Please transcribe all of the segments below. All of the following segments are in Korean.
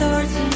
certain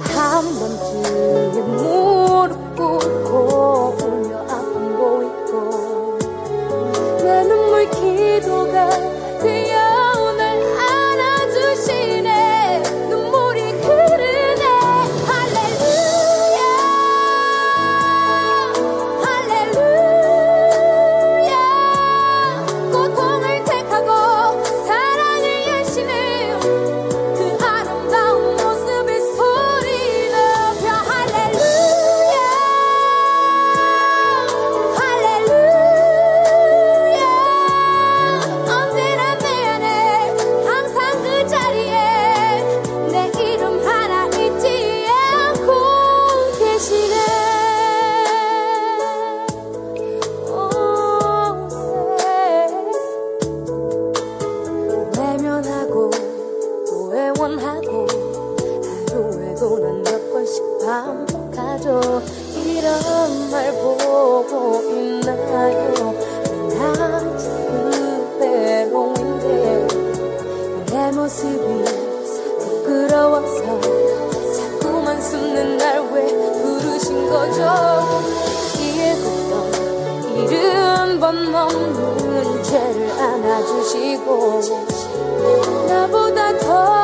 한 번쯤에 무릎 꿇고 울며 아픔 보이고 내 눈물 기도가 넘는 죄를 안아주시고 나보다 더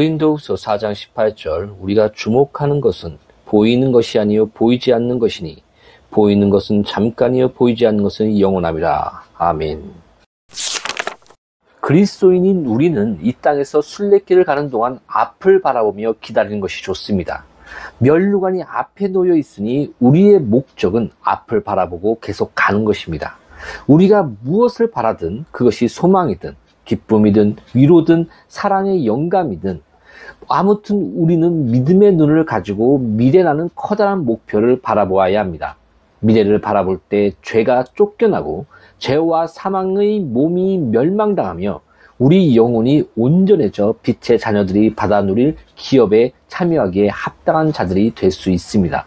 고린도후서 4장 18절 우리가 주목하는 것은 보이는 것이 아니요 보이지 않는 것이니 보이는 것은 잠깐이요 보이지 않는 것은 영원함이라. 아멘. 그리스도인인 우리는 이 땅에서 순례길을 가는 동안 앞을 바라보며 기다리는 것이 좋습니다. 멸류관이 앞에 놓여 있으니 우리의 목적은 앞을 바라보고 계속 가는 것입니다. 우리가 무엇을 바라든 그것이 소망이든 기쁨이든 위로든 사랑의 영감이든 아무튼 우리는 믿음의 눈을 가지고 미래라는 커다란 목표를 바라보아야 합니다. 미래를 바라볼 때 죄가 쫓겨나고 죄와 사망의 몸이 멸망당하며 우리 영혼이 온전해져 빛의 자녀들이 받아 누릴 기업에 참여하기에 합당한 자들이 될 수 있습니다.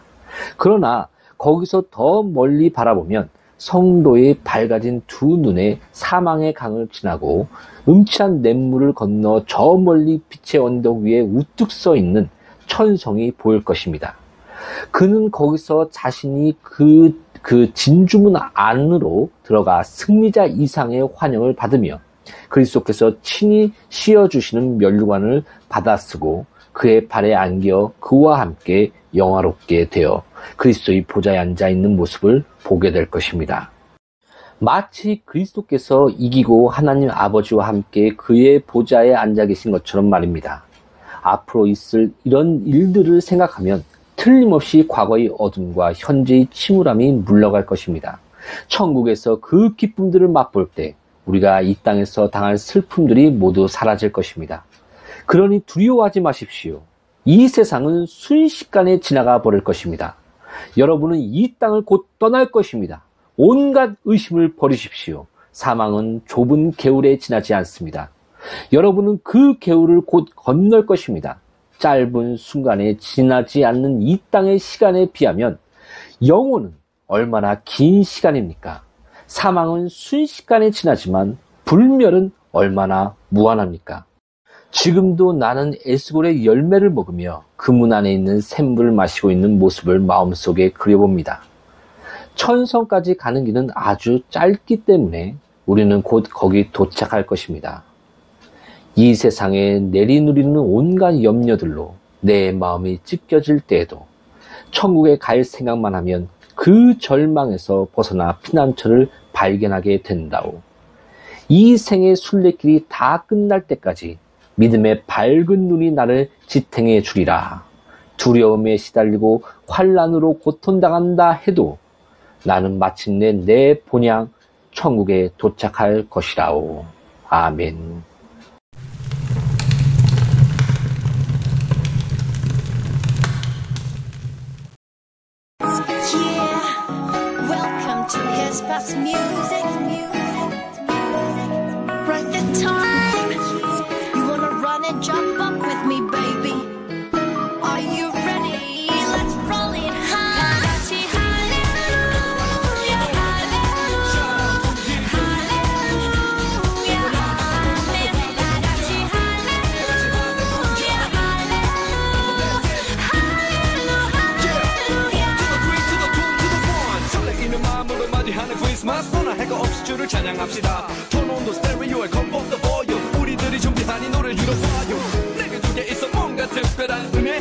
그러나 거기서 더 멀리 바라보면 성도의 밝아진 두 눈에 사망의 강을 지나고 음치한 냇물을 건너 저 멀리 빛의 언덕 위에 우뚝 서 있는 천성이 보일 것입니다. 그는 거기서 자신이 그, 그 진주문 안으로 들어가 승리자 이상의 환영을 받으며 그리스도께서 친히 씌워주시는 면류관을 받아 쓰고 그의 발에 안겨 그와 함께 영화롭게 되어 그리스도의 보좌에 앉아 있는 모습을 보게 될 것입니다. 마치 그리스도께서 이기고 하나님 아버지와 함께 그의 보좌에 앉아 계신 것처럼 말입니다. 앞으로 있을 이런 일들을 생각하면 틀림없이 과거의 어둠과 현재의 침울함이 물러갈 것입니다. 천국에서 그 기쁨들을 맛볼 때 우리가 이 땅에서 당할 슬픔들이 모두 사라질 것입니다. 그러니 두려워하지 마십시오. 이 세상은 순식간에 지나가 버릴 것입니다. 여러분은 이 땅을 곧 떠날 것입니다. 온갖 의심을 버리십시오. 사망은 좁은 개울에 지나지 않습니다. 여러분은 그 개울을 곧 건널 것입니다. 짧은 순간에 지나지 않는 이 땅의 시간에 비하면 영혼은 얼마나 긴 시간입니까? 사망은 순식간에 지나지만 불멸은 얼마나 무한합니까? 지금도 나는 에스골의 열매를 먹으며 그 문 안에 있는 샘물을 마시고 있는 모습을 마음속에 그려봅니다. 천성까지 가는 길은 아주 짧기 때문에 우리는 곧 거기 도착할 것입니다. 이 세상에 내리누리는 온갖 염려들로 내 마음이 찢겨질 때에도 천국에 갈 생각만 하면 그 절망에서 벗어나 피난처를 발견하게 된다오. 이 생의 순례길이 다 끝날 때까지 믿음의 밝은 눈이 나를 지탱해 주리라. 두려움에 시달리고 환란으로 고통당한다 해도 나는 마침내 내 본향 천국에 도착할 것이라오. 아멘. Yeah, 찬양합시다. 톤온도 스테레오에 더 보여 우리들이 준비한 이 노래를 들어봐요. 내게 두개 있어 뭔가 특별한 의미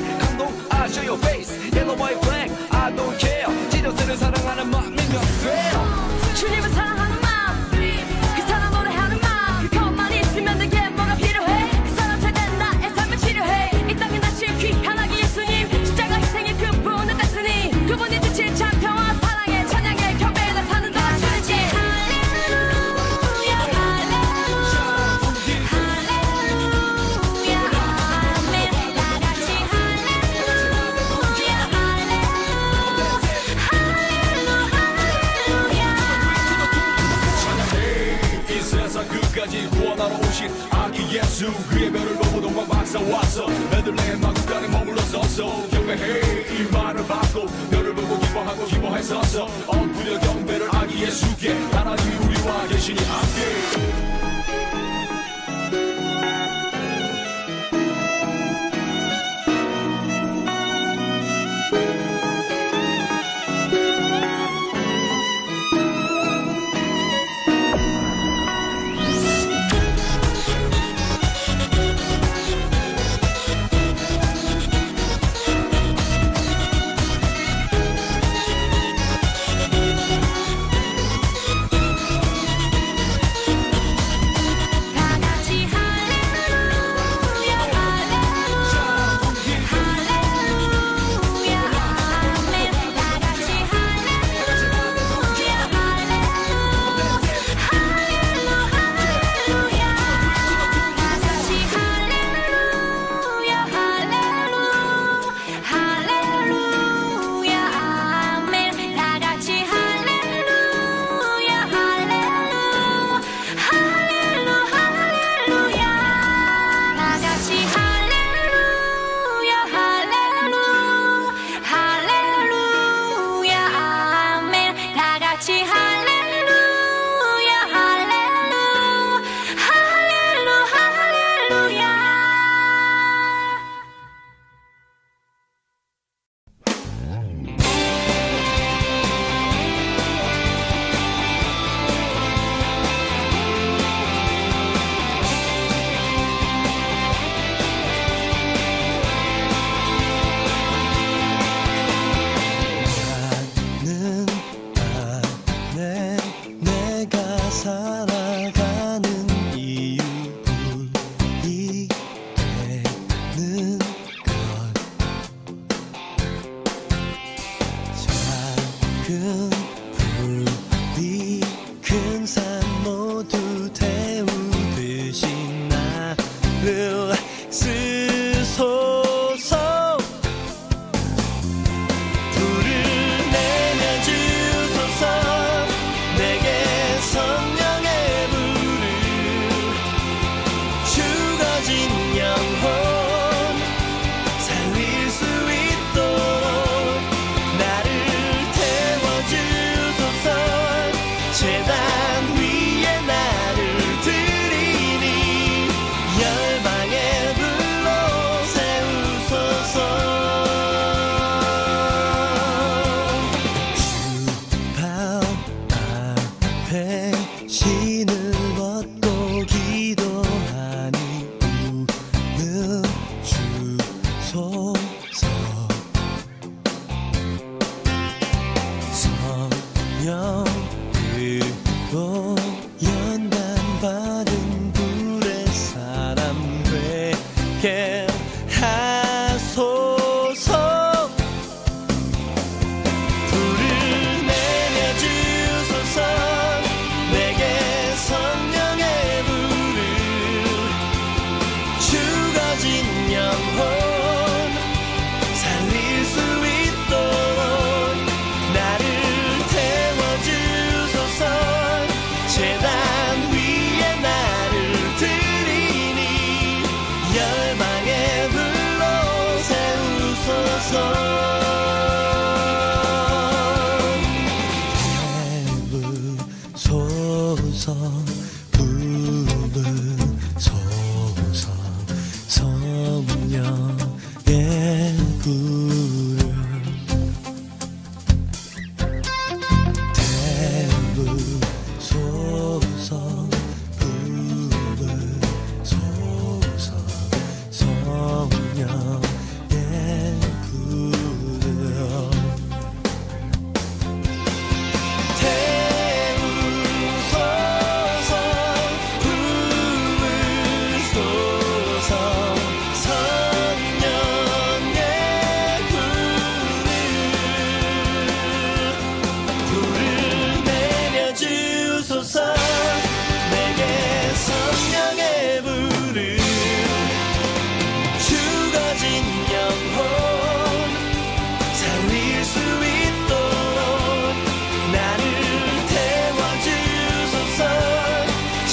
끝까지 구원하러 오신 아기 예수 그의 별을 보고 동방 박사 왔어. 베들레헴 마구간에 서서 경배해 이 말을 받고 별을 보고 기뻐하고 기뻐했었어. 엎드려 경배를 아기 예수께 하나님이 우리와 계시니 함께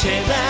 noche da.